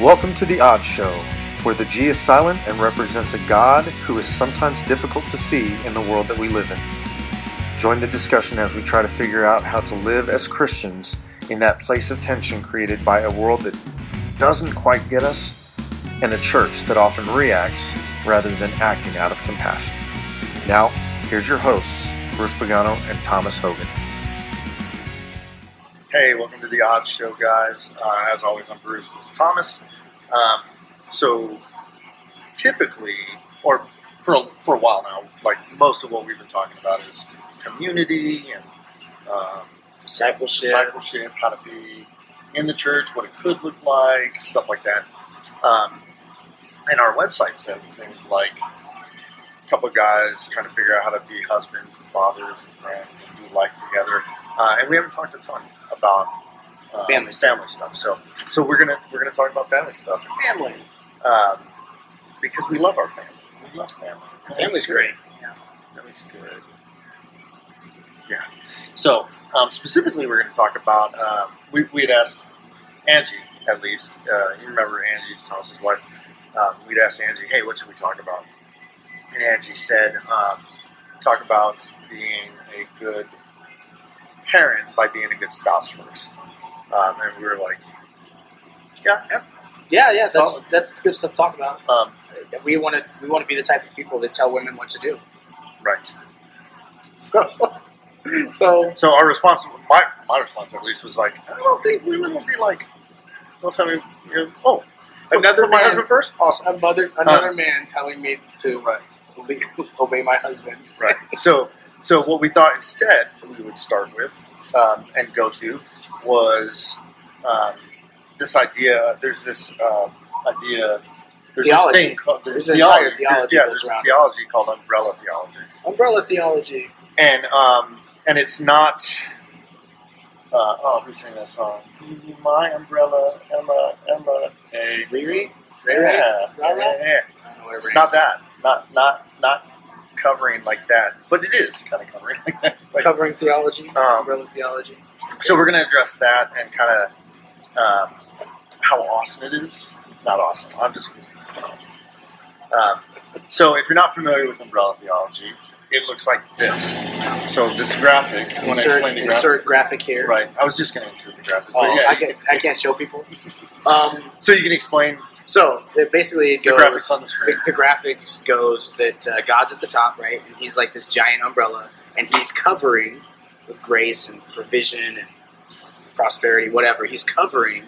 Welcome to The Odd Show, where the G is silent and represents a God who is sometimes difficult to see in the world that we live in. Join the discussion as we try to figure out how to live as Christians in that place of tension created by a world that doesn't quite get us and a church that often reacts rather than acting out of compassion. Now, here's your hosts, Bruce Pagano and Thomas Hogan. Hey, welcome to the Odd Show, guys. Uh, as always, I'm Bruce. This is Thomas. Um, so, typically, or for a, for a while now, like most of what we've been talking about is community and um, discipleship. discipleship, how to be in the church, what it could look like, stuff like that. Um, and our website says things like a couple of guys trying to figure out how to be husbands and fathers and friends and do life together. Uh, and we haven't talked a ton about uh, Family family stuff. So, so we're gonna we're gonna talk about family stuff Family. um, because we love our family. We love family. Family's great. Yeah. Family's good. Yeah. So um, specifically, we're going to talk about. Um, we we had asked Angie at least. Uh, you remember Angie's Thomas's wife. Um, we'd asked Angie, "Hey, what should we talk about?" And Angie said, um, "Talk about being a good parent by being a good spouse first. Um, and we were like, "Yeah, yeah." Yeah, yeah. That's Solid. that's good stuff to talk about. Um, We want to we want to be the type of people that tell women what to do. right. So, so So our response, my my response at least, was like, I don't think women will be like, don't tell me, you know, oh, Another put my man- husband first. Awesome. a mother, another man telling me to Right. obey my husband. Right. So so what we thought instead we would start with um, and go to was um, this idea. There's this um, idea. There's Theology. this thing called There's the an theology. theology there's, yeah, there's around it. theology called umbrella theology. Umbrella theology. and um, and it's not. Uh, oh, who's sang that song? My umbrella, Emma, Emma, hey, Riri. yeah, Riri. yeah, yeah. I don't know what It's not that, not not not covering like that, but it is kind of covering like that. Like, Covering theology. Um, umbrella theology. so we're going to address that and kind of um, how awesome it is. It's not awesome. I'm just not awesome. Um, so if you're not familiar with umbrella theology, it looks like this. So this graphic. You want to Insert, explain the graphic? insert graphic here. Right. I was just going to insert the graphic. Oh, yeah, I, can, can- I can't show people. Um, so you can explain so it basically it the goes. graphics on the the, screen. the graphics goes that uh, God's at the top, right? And he's like this giant umbrella, and he's covering with grace and provision and prosperity, whatever. He's covering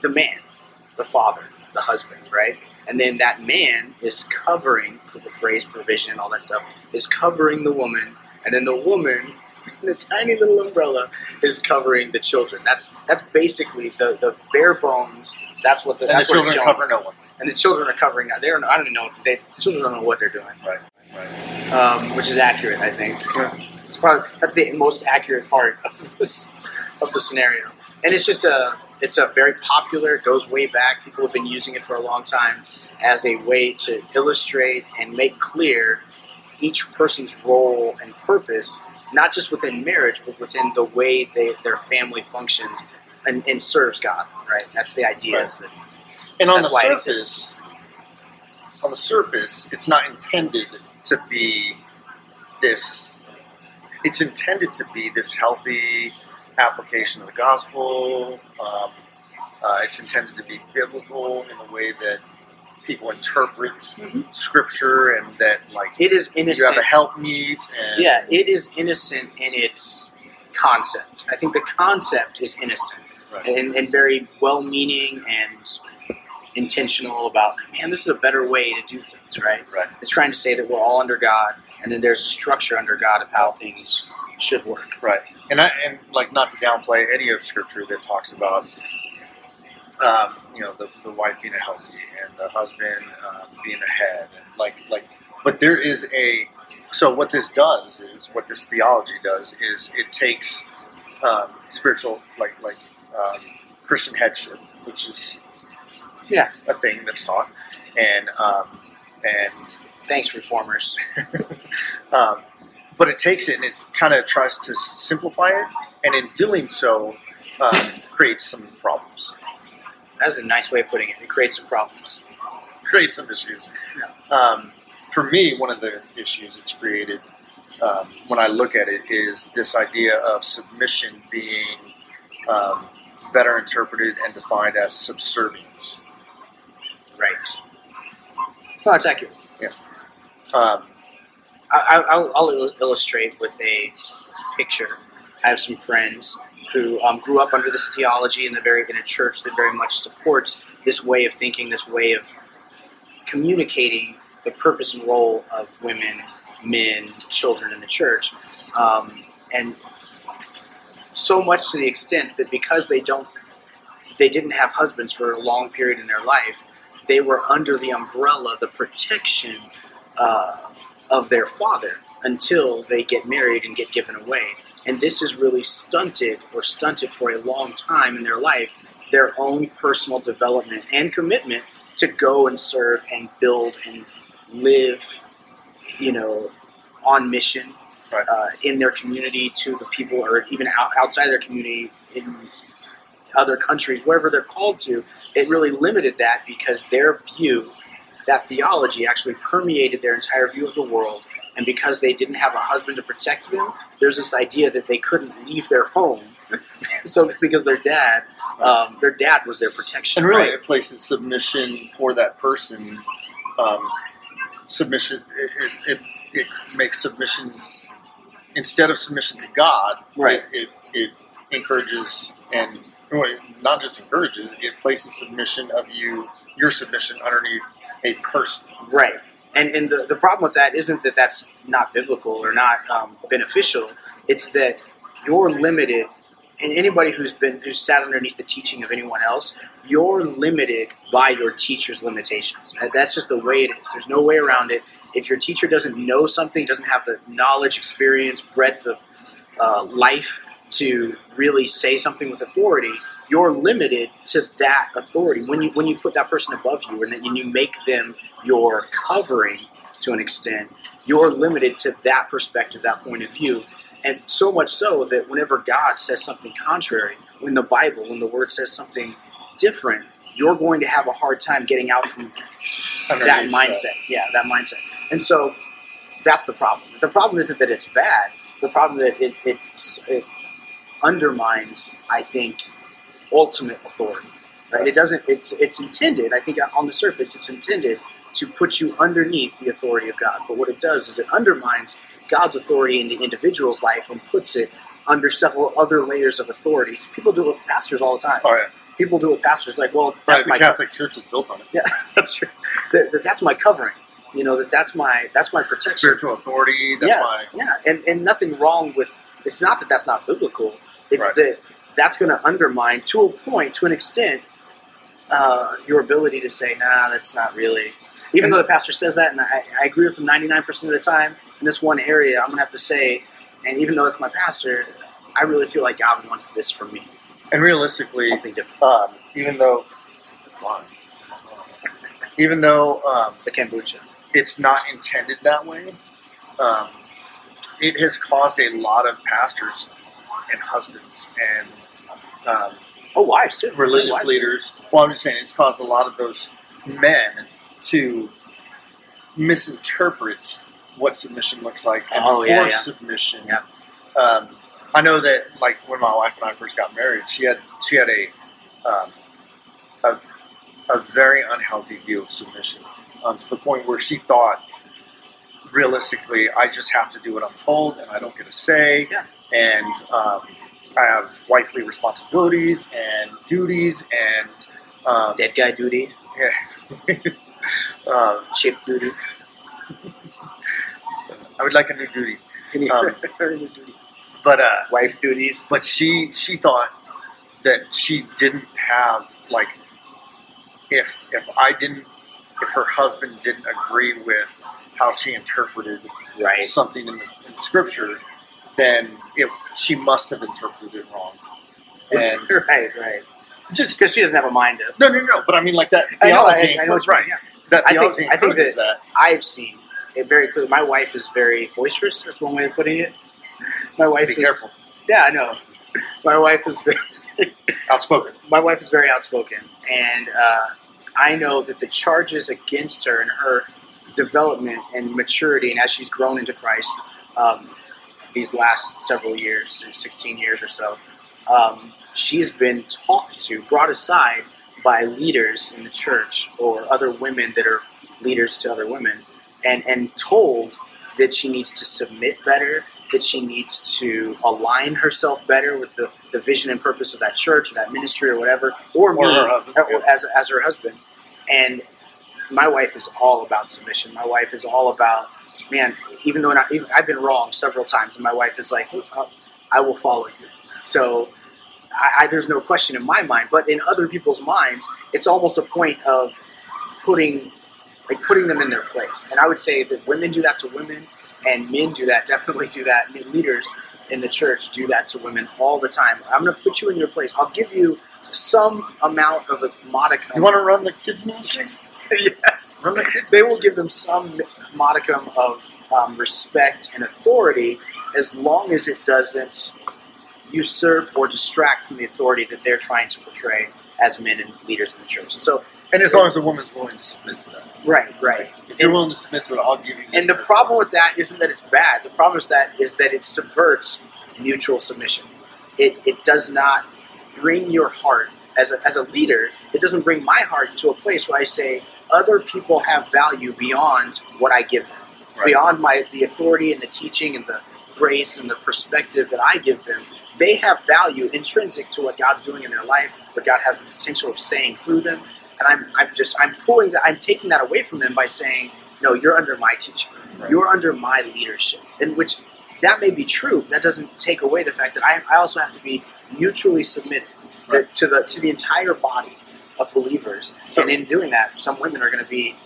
the man, the father, the husband, right? And then that man is covering with grace, provision, and all that stuff. Is covering the woman, and then the woman, the tiny little umbrella, is covering the children. That's that's basically the the bare bones. That's what the, and the that's it's children cover no one. and the children are covering. They don't. I don't even know. What they, the children don't know what they're doing, Right. Right. um, which is accurate. I think it's probably that's the most accurate part of this of the scenario. And it's just a it's a very popular. Goes way back. People have been using it for a long time as a way to illustrate and make clear each person's role and purpose, not just within marriage, but within the way they, their family functions and, and serves God. Right. That's the idea. Right. Is that And on the surface, on the surface, it's not intended to be this. It's intended to be this healthy application of the gospel. Um, uh, it's intended to be biblical in the way that people interpret Mhm. scripture, and that like it is innocent. you innocent. have a helpmeet. And Yeah, it is innocent in its concept. I think the concept is innocent Right. and, and very well meaning and intentional about, man, this is a better way to do things, right? Right. It's trying to say that we're all under God and then there's a structure under God of how things should work. Right, and I and like not to downplay any of scripture that talks about, um, you know, the, the wife being a healthy and the husband um, being a head, and like like, but there is a so what this does is what this theology does is it takes um, spiritual like like um, Christian headship, which is Yeah. a thing that's taught, and um, and Thanks, reformers. but it takes it and it kind of tries to simplify it, and in doing so, um, creates some problems. That's a nice way of putting it. It creates some problems. Creates some issues. Um, for me, one of the issues it's created um, when I look at it is this idea of submission being um, better interpreted and defined as subservience. Right. No, it's accurate. Um, I, I, I'll, I'll illustrate with a picture. I have some friends who um, grew up under this theology in the very in a church that very much supports this way of thinking, this way of communicating the purpose and role of women, men, children in the church, um, and so much to the extent that because they don't, they didn't have husbands for a long period in their life, they were under the umbrella, the protection uh, of their father until they get married and get given away. And this is really stunted or stunted for a long time in their life their own personal development and commitment to go and serve and build and live, you know, on mission Right. uh, in their community to the people or even out, outside their community in other countries, wherever they're called to. It really limited that because their view, that theology, actually permeated their entire view of the world. And because they didn't have a husband to protect them, there's this idea that they couldn't leave their home. so because their dad, um, their dad was their protection. and really, right? it places submission for that person. Um, submission, it, it, it, it makes submission instead of submission to God. Right. It, it, encourages and not just encourages. It places submission of you, your submission underneath a person. Right. And, and the, the problem with that isn't that that's not biblical or not um, beneficial. It's that you're limited, and anybody who's been who's sat underneath the teaching of anyone else, you're limited by your teacher's limitations. That's just the way it is. There's no way around it. If your teacher doesn't know something, doesn't have the knowledge, experience, breadth of uh, life to really say something with authority, you're limited to that authority. When you when you put that person above you and you make them your covering to an extent, you're limited to that perspective, that point of view. And so much so that whenever God says something contrary, when the Bible, when the Word says something different, you're going to have a hard time getting out from that mindset. Yeah, that mindset. And so that's the problem. The problem isn't that it's bad. The problem that it, it's, it undermines, I think, ultimate authority. Right? It doesn't. It's it's intended. I think on the surface, it's intended to put you underneath the authority of God. But what it does is it undermines God's authority in the individual's life and puts it under several other layers of authorities. People do it with pastors all the time. Oh yeah, People do it with pastors like, well, right. that's The my Catholic Church is built on it. yeah, that's true. That, that- that's my covering. You know that that's my that's my protection. Spiritual authority. That's yeah, my yeah, and and nothing wrong with. It's not that that's not biblical. It's Right. that that's going to undermine to a point, to an extent, uh, your ability to say, nah, that's not really. Even though the pastor says that, and I, I agree with him ninety nine percent of the time. In this one area, I'm going to have to say, and even though it's my pastor, I really feel like God wants this from me, and realistically, something different. um, even though even though um, It's a kombucha. it's not intended that way, um, it has caused a lot of pastors and husbands and um, Oh, wives too. religious Wives. leaders. Well, I'm just saying it's caused a lot of those men to misinterpret what submission looks like and Oh, force yeah, yeah. submission. Yeah. Um, I know that, like when my wife and I first got married, she had she had a um, a, a very unhealthy view of submission um, to the point where she thought, realistically, I just have to do what I'm told and I don't get a say. Yeah. And um, I have wifely responsibilities and duties and um, Dead guy duty, uh, chip duty. I would like a new duty, Um, but uh, wife duties. but she she thought that she didn't have like if if I didn't if her husband didn't agree with how she interpreted right. something in the, in the scripture, then it, she must have interpreted it wrong. And right, right. just Because she doesn't have a mind to. no, no, no. But I mean, like that I know, I- I know you right? yeah. That I think- I think encourages that. I've seen it very clearly. My wife is very boisterous. That's one way of putting it. My wife Be is. careful. Yeah, I know. My wife is very, Outspoken. my wife is very outspoken, and uh, I know that the charges against her and her development and maturity, and as she's grown into Christ um, these last several years, 16 years or so, um, she's been talked to, brought aside by leaders in the church or other women that are leaders to other women, and, and told that she needs to submit better, that she needs to align herself better with the, the vision and purpose of that church or that ministry or whatever, or, Or me her husband, yeah. as, as her husband. And my wife is all about submission. My wife is all about, man, even though not, even, I've been wrong several times, and my wife is like, "Oh, I will follow you. So I, I, there's no question in my mind, but in other people's minds, it's almost a point of putting like putting them in their place. And I would say that women do that to women, and men do that. Definitely do that. Men leaders in the church do that to women all the time. I'm going to put you in your place. I'll give you some amount of a modicum. You want to run the kids' ministries? yes. They will give them some modicum of um, respect and authority as long as it doesn't usurp or distract from the authority that they're trying to portray as men and leaders in the church. And so, And as long as the woman's willing to submit to that. right, right. If you're willing to submit to it, I'll give you. And the problem with that isn't that it's bad. The problem is that is that it subverts mutual submission. It, it does not bring your heart as a, as a leader. It doesn't bring my heart to a place where I say other people have value beyond what I give them, Right. beyond my the authority and the teaching and the grace and the perspective that I give them. They have value intrinsic to what God's doing in their life, what God has the potential of saying through them. And I'm, I'm just I'm pulling that I'm taking that away from them by saying, no, you're under my teaching. Right. You're under my leadership. In which that may be true. That doesn't take away the fact that I, I also have to be mutually submitted Right. to the to the entire body of believers. So- and in doing that, some women are going to be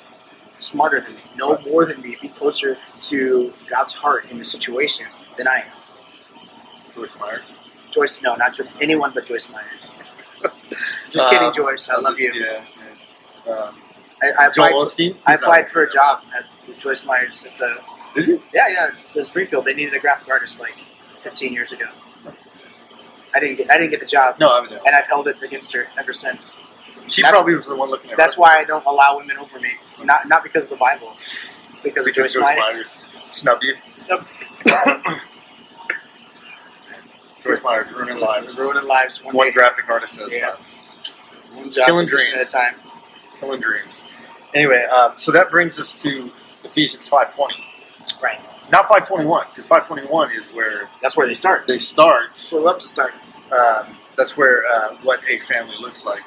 smarter than me, know more than me, be closer to God's heart in the situation than I am. Joyce Myers. Joyce, no, not jo- anyone but Joyce Myers. Just Um, kidding, Joyce. I I'll love just- you. Yeah. yeah. Um, I, I applied, Osteen. I applied for a job at Joyce Myers at the Did you? Yeah, yeah, it's, it's Springfield. They needed a graphic artist like 15 years ago. I didn't get I didn't get the job, No, I haven't. and I've held it against her ever since. She That's- probably was the one looking at. That's why I don't allow women over me. Not not because of the Bible, because, Because Joyce Myers snubbed you. Myers. Joyce Myers ruining lives. ruining lives one, One graphic artist at a Yeah. time. one job Killing dreams. at a time. Killing dreams. Anyway, um, so that brings us to Ephesians five twenty. Right. Not five twenty one, because five twenty one is where That's where they start. they start. We love to start. Um, that's where uh, what a family looks like,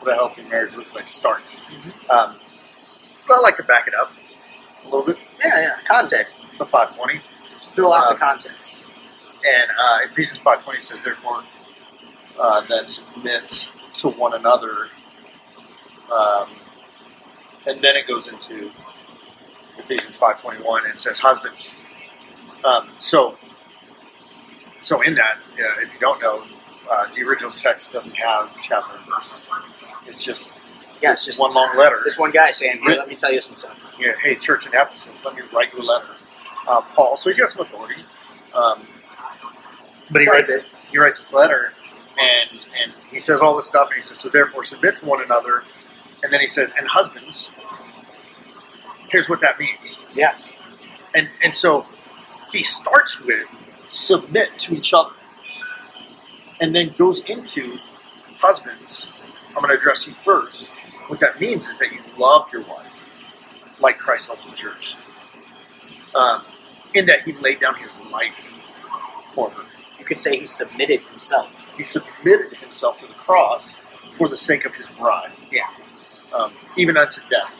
what a healthy marriage looks like, starts. Mhm. Um, but I like to back it up a little bit. Yeah, yeah. Context. So five twenty. Let's fill out Um, the context. And uh, Ephesians five twenty says, therefore, uh, submit to one another. Um, and then it goes into Ephesians five twenty one and says, husbands. Um, so, so in that, uh, if you don't know, uh, the original text doesn't have chapter and verse. It's just Yeah, it's just one long letter. this one guy saying, "Here, Writ- let me tell you some stuff." Yeah, hey, church in Ephesus, let me write you a letter. Uh, Paul, so he's got some authority. Um, but he Quite writes this, he writes this letter, and and he says all this stuff, and he says, so therefore submit to one another, and then he says, and husbands, here's what that means. Yeah. And and so he starts with submit to each other, and then goes into husbands. I'm going to address you first. What that means is that you love your wife like Christ loves the church. Um, in that he laid down his life for her. You could say he submitted himself. He submitted himself to the cross for the sake of his bride. Yeah. Um, even unto death.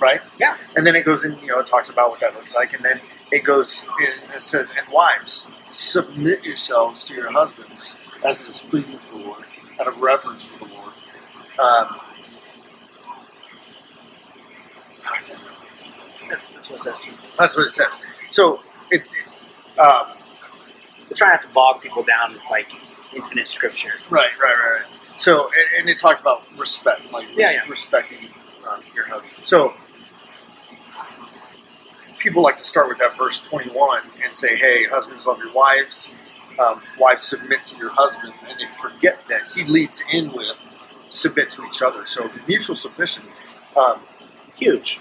Right? Yeah. And then it goes in, you know, it talks about what that looks like, and then it goes, in, it says, and wives, submit yourselves to your husbands as it is pleasing to the Lord, out of reverence for the Lord. Um, That's what it says. That's what it says. So it, um, We're trying not to bog people down with like infinite scripture. right, right, right, right. So and, and it talks about respect, like res- Yeah, yeah. respecting um, your husband. So people like to start with that verse twenty-one and say, "Hey, husbands, love your wives," um, wives submit to your husbands, and they forget that he leads in with submit to each other. So mutual submission, um, Huge.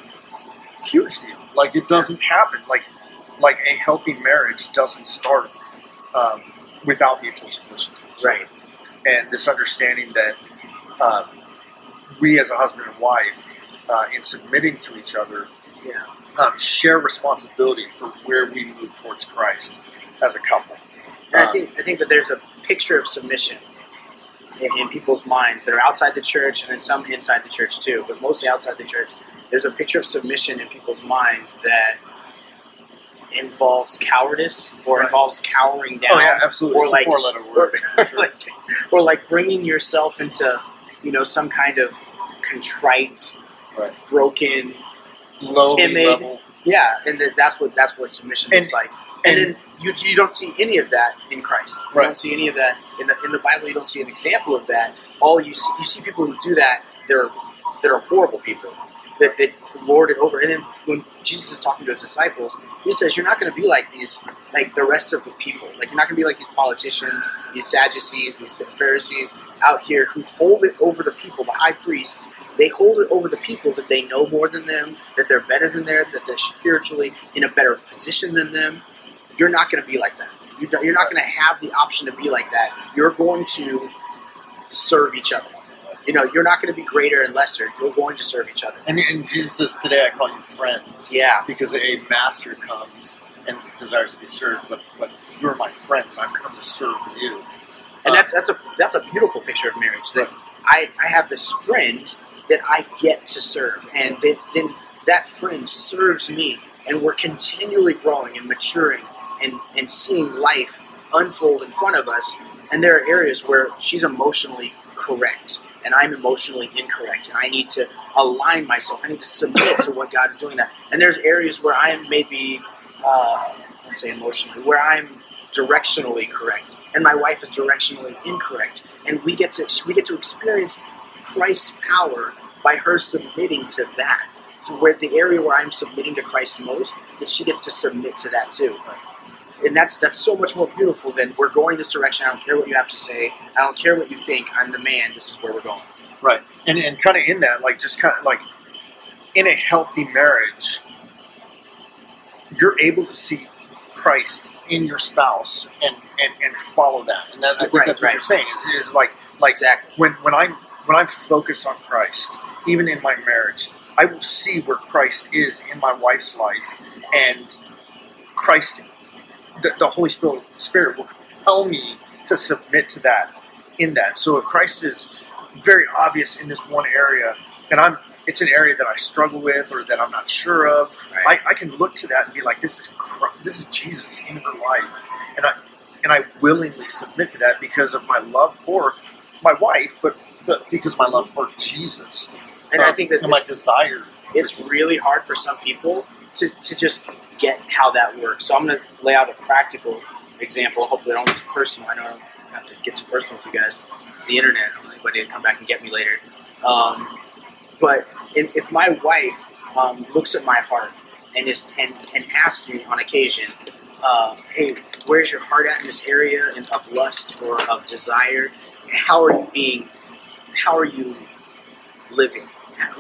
huge deal. Like it doesn't happen. Like like a healthy marriage doesn't start um, without mutual submission. to each other. Right. and this understanding that um, we as a husband and wife, uh, in submitting to each other, Yeah. um, share responsibility for where we move towards Christ as a couple. I Um, think I think that there's a picture of submission in, in people's minds that are outside the church and then some inside the church too, but mostly outside the church. There's a picture of submission in people's minds that involves cowardice or Right. involves cowering down oh yeah, absolutely. or it's like- or, sure. like, or like bringing yourself into you know some kind of contrite, Right. broken, Lowly timid. level. yeah, and that's what that's what submission And- looks like. And, and- then you, you don't see any of that in Christ. You Right. don't see any of that in the in the Bible. You don't see an example of that. All you see, you see people who do that. They're that are horrible people that, that lord it over. And then when Jesus is talking to his disciples, he says, "You're not going to be like these, like the rest of the people. Like you're not going to be like these politicians, these Sadducees, these Pharisees out here who hold it over the people, the high priests. They hold it over the people that they know more than them, that they're better than them, that they're spiritually in a better position than them. You're not going to be like that. You're not going to have the option to be like that. You're going to serve each other. You know, you're not going to be greater and lesser. You're going to serve each other. And, and Jesus says, "Today I call you friends." Yeah. because a master comes and desires to be served, but but you're my friends, and I've come to serve you. and Uh, that's that's a that's a beautiful picture of marriage that I, I have this friend that I get to serve and then, then that friend serves me and we're continually growing and maturing and, and seeing life unfold in front of us. And there are areas where she's emotionally correct and I'm emotionally incorrect and I need to align myself. I need to submit to what God is doing that and there's areas where I am maybe uh, won't say emotionally where I'm directionally correct and my wife is directionally incorrect. And we get to we get to experience Christ's power by her submitting to that. So where the area where I'm submitting to Christ most that she gets to submit to that too and that's that's so much more beautiful than we're going this direction I don't care what you have to say I don't care what you think I'm the man this is where we're going Right. And and kind of in that, like just kind of like in a healthy marriage, you're able to see Christ in your spouse and and, and follow that. And that I think Right, that's what right. you're saying is, is like like exactly when when I'm when I'm focused on Christ, even in my marriage, I will see where Christ is in my wife's life, and Christ, the, the Holy Spirit, Spirit will compel me to submit to that in that. So if Christ is very obvious in this one area, and I'm it's an area that I struggle with or that I'm not sure of, right I, I can look to that and be like, this is Chri- this is Jesus in her life, and I and I willingly submit to that because of my love for my wife, but but because of my love for Jesus and I think that my desire. it's really hard for some people to, to just get how that works. So I'm going to lay out a practical example. Hopefully, I don't get too personal. I know I don't have to get too personal with you guys. It's the internet. I don't want anybody to come back and get me later. Um, but if, if my wife um, looks at my heart and is and, and asks me on occasion, uh, "Hey, where's your heart at in this area in- of lust or of desire? How are you being? How are you living?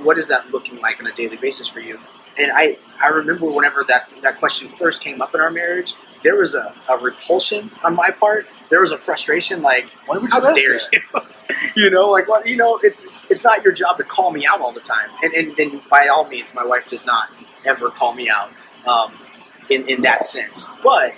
What is that looking like on a daily basis for you?" And I, I remember whenever that that question first came up in our marriage, there was a, a repulsion on my part. There was a frustration, like, Why would you how dare that? you? you know, like what you know, it's it's not your job to call me out all the time. And and, and by all means, my wife does not ever call me out um, in in that sense. But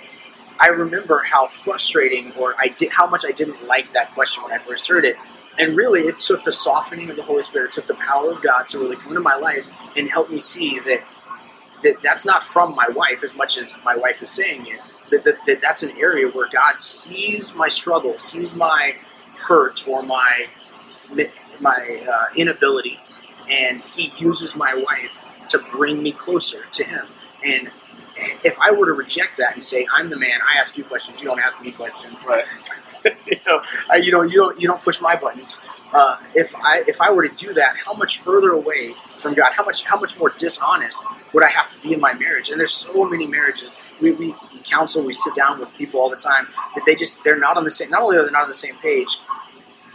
I remember how frustrating, or I did how much I didn't like that question when I first heard it. And really, it took the softening of the Holy Spirit, it took the power of God to really come into my life and help me see that that that's not from my wife as much as my wife is saying it. That, that, that that's an area where God sees my struggle, sees my hurt or my my uh, inability, and He uses my wife to bring me closer to Him. And if I were to reject that and say, "I'm the man," I ask you questions, you don't ask me questions. Right. you know, I, you know, you don't you don't push my buttons. Uh, if I if I were to do that, how much further away from God, how much how much more dishonest would I have to be in my marriage? And there's so many marriages. We, we counsel, we sit down with people all the time that they just they're not on the same. Not only are they not on the same page,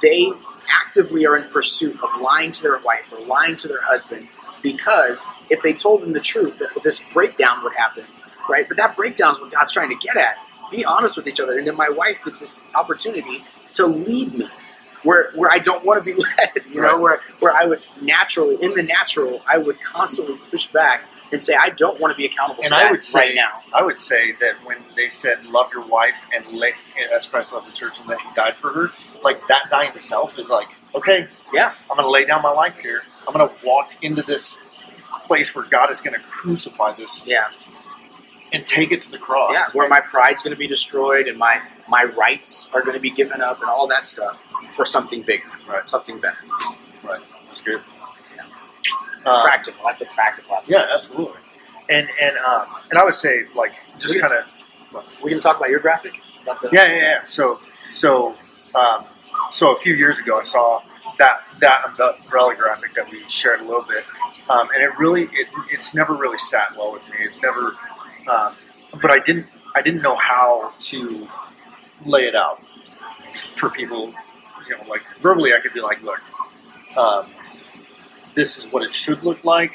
they actively are in pursuit of lying to their wife or lying to their husband because if they told them the truth, that this breakdown would happen, right? But that breakdown is what God's trying to get at. Be honest with each other, and then my wife gets this opportunity to lead me where where I don't want to be led. You know, Right. where where I would naturally, in the natural, I would constantly push back and say, I don't want to be accountable And to I that would say- right now. I would say that when they said love your wife and lay, as Christ loved the church and that He died for her, like that dying to self is like, okay, Yeah. I'm going to lay down my life here. I'm going to walk into this place where God is going to crucify this Yeah, and take it to the cross. yeah, where my pride's going to be destroyed and my my rights are going to be given up and all that stuff for something bigger, Right. something better, Right. That's good. Yeah. Um, practical. That's a practical. yeah, absolutely. And and um, and I would say like just kind of We're going to talk about your graphic. About the, Yeah, yeah, yeah. So, so, um, so a few years ago, I saw that that umbrella graphic that we shared a little bit, um, and it really, it, it's never really sat well with me. It's never, um, but I didn't, I didn't know how to lay it out for people. You know, like verbally, I could be like, look, um, this is what it should look like,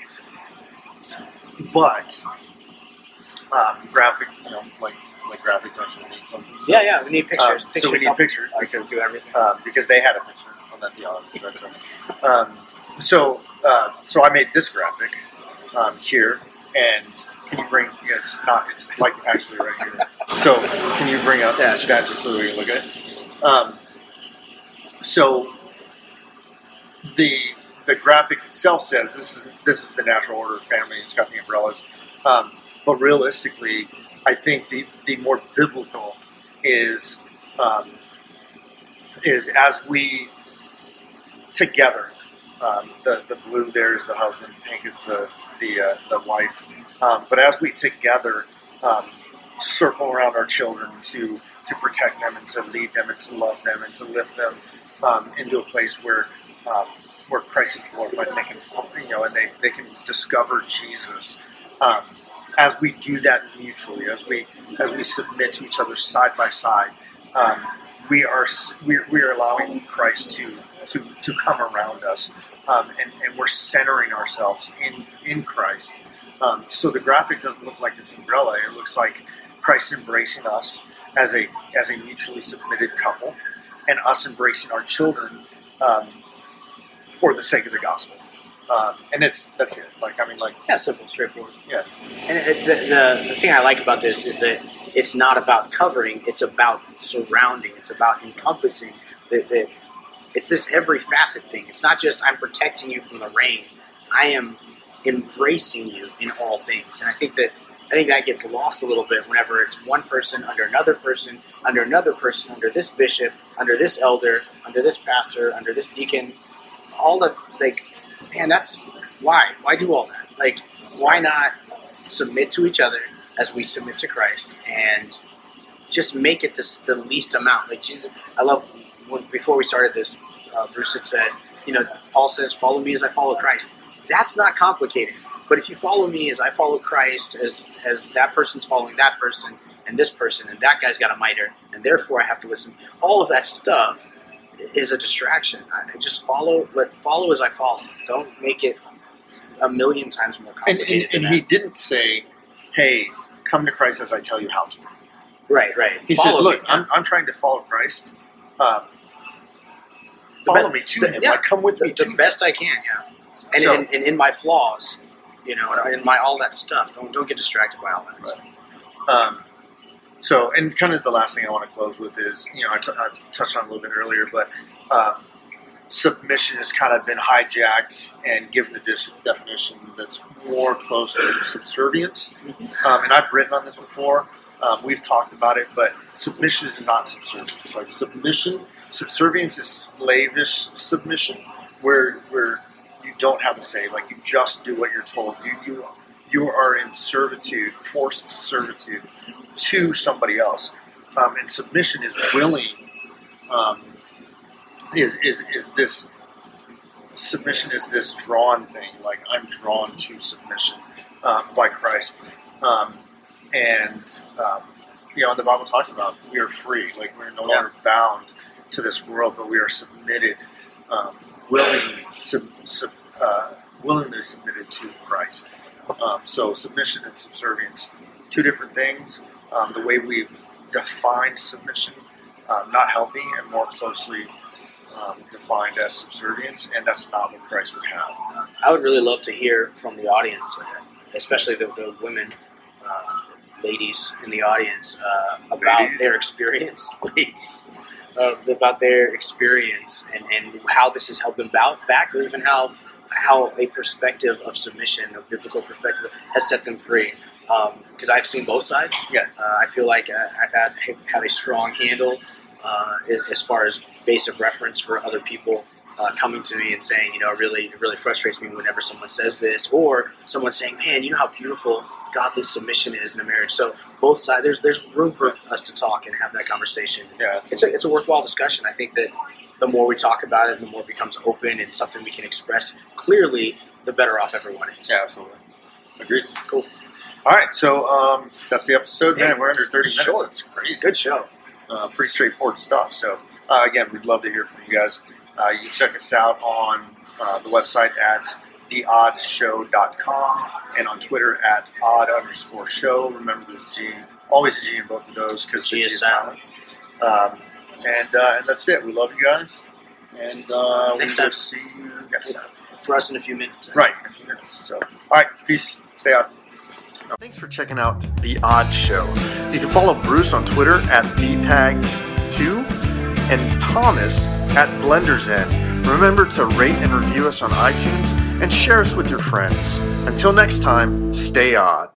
but um, graphic, you know, like like graphics actually need something. So, yeah, yeah. We need pictures. um, pictures so we need pictures because do everything. um, because they had a picture on that theology. So, that's um, so, uh, so I made this graphic um, here, and can you bring? Yeah, it's not. It's like actually right here. So, can you bring up Yeah, that just so we can look at it? Um, so, the the graphic itself says this is this is the natural order of family. It's got the umbrellas, um, but realistically, I think the the more biblical is um, is as we together. Um, the the blue there is the husband, pink is the the uh, the wife. Um, but as we together um, circle around our children to to protect them and to lead them and to love them and to lift them um, into a place where um, where Christ is glorified and they can you know and they, they can discover Jesus. Um, as we do that mutually, as we as we submit to each other side by side, um, we are we we are allowing Christ to to, to come around us, um, and, and we're centering ourselves in in Christ. Um, so the graphic doesn't look like this umbrella; it looks like Christ embracing us as a as a mutually submitted couple, and us embracing our children um, for the sake of the gospel. Um, and it's that's it. Like I mean, like Yeah, simple, straightforward. Yeah. And it, the, the, the thing I like about this is that it's not about covering, it's about surrounding, it's about encompassing. That that it's this every facet thing. It's not just I'm protecting you from the rain. I am embracing you in all things. And I think that I think that gets lost a little bit whenever it's one person under another person, under another person, under this bishop, under this elder, under this pastor, under this deacon. All the like man, that's why. Why do all that? Like, why not submit to each other as we submit to Christ and just make it this the least amount? Like Jesus, I love when before we started this, uh, Bruce had said, you know, Paul says, "Follow me as I follow Christ." That's not complicated. But if you follow me as I follow Christ, as as that person's following that person, and this person, and that guy's got a mitre, and therefore I have to listen. All of that stuff is a distraction. I just follow, let follow as I follow. Don't make it a million times more complicated. and, and than he didn't say, "Hey, come to Christ as I tell you how to." right, right. He Follow said, me. "Look, I'm, I'm trying to follow Christ. Um, follow be- me to the- Him. yeah, like, come with the, me to the Him." best I can, yeah. And, So- and, and in my flaws, you know, and in my all that stuff. Don't don't get distracted by all that. Right. Um, so, and kind of the last thing I want to close with is, you know, I, t- I touched on a little bit earlier, but um, submission has kind of been hijacked and given the dis- definition that's more close to subservience. Um, and I've written on this before. Um, we've talked about it, but submission is not subservience. Like submission, subservience is slavish submission, where where you don't have a say. Like you just do what you're told. You you you are in servitude, forced servitude to somebody else. Um, and submission is willing. Um, is is is this submission is this drawn thing? Like I'm drawn to submission um, by Christ, um, and um, you know, the Bible talks about we are free, like we're no Yeah. longer bound to this world, but we are submitted, um, willingly, sub, sub, uh, willingly submitted to Christ. Um, so submission and subservience, two different things. Um, the way we've defined submission, um, not healthy, and more closely um, defined as subservience, and that's not what Christ would have. I would really love to hear from the audience, uh, especially the, the women, uh, ladies in the audience, uh, about Ladies. their experience, ladies, uh, about their experience and, and how this has helped them bounce back, or even how how a perspective of submission, a biblical perspective, has set them free. Because I've seen both sides. Yeah. Uh, I feel like uh, I've had have a strong handle uh, as- as far as base of reference for other people uh, coming to me and saying, you know, it really, it really frustrates me whenever someone says this, or someone saying, man, you know how beautiful godly submission is in a marriage. So both sides, there's there's room for us to talk and have that conversation. Yeah, It's a, it's a worthwhile discussion. I think that the more we talk about it, the more it becomes open and something we can express clearly, the better off everyone is. Yeah, absolutely. Agreed. Cool. All right, so um, that's the episode. Man, we're under 30 minutes. It's crazy. Good show. Uh, pretty straightforward stuff. So, uh, again, we'd love to hear from you guys. Uh, you can check us out on uh, the website at theoddshow.com and on Twitter at odd underscore show. Remember, there's a G, always a G in both of those because the G is silent. Um, and, uh, and that's it. We love you guys. And uh, we will time. see you next time. For us in a few minutes. Right, in a few minutes. So, all right, peace. Stay out. Thanks for checking out The Odd Show. You can follow Bruce on Twitter at btags2 and Thomas at BlenderZen. Remember to rate and review us on iTunes and share us with your friends. Until next time, stay odd.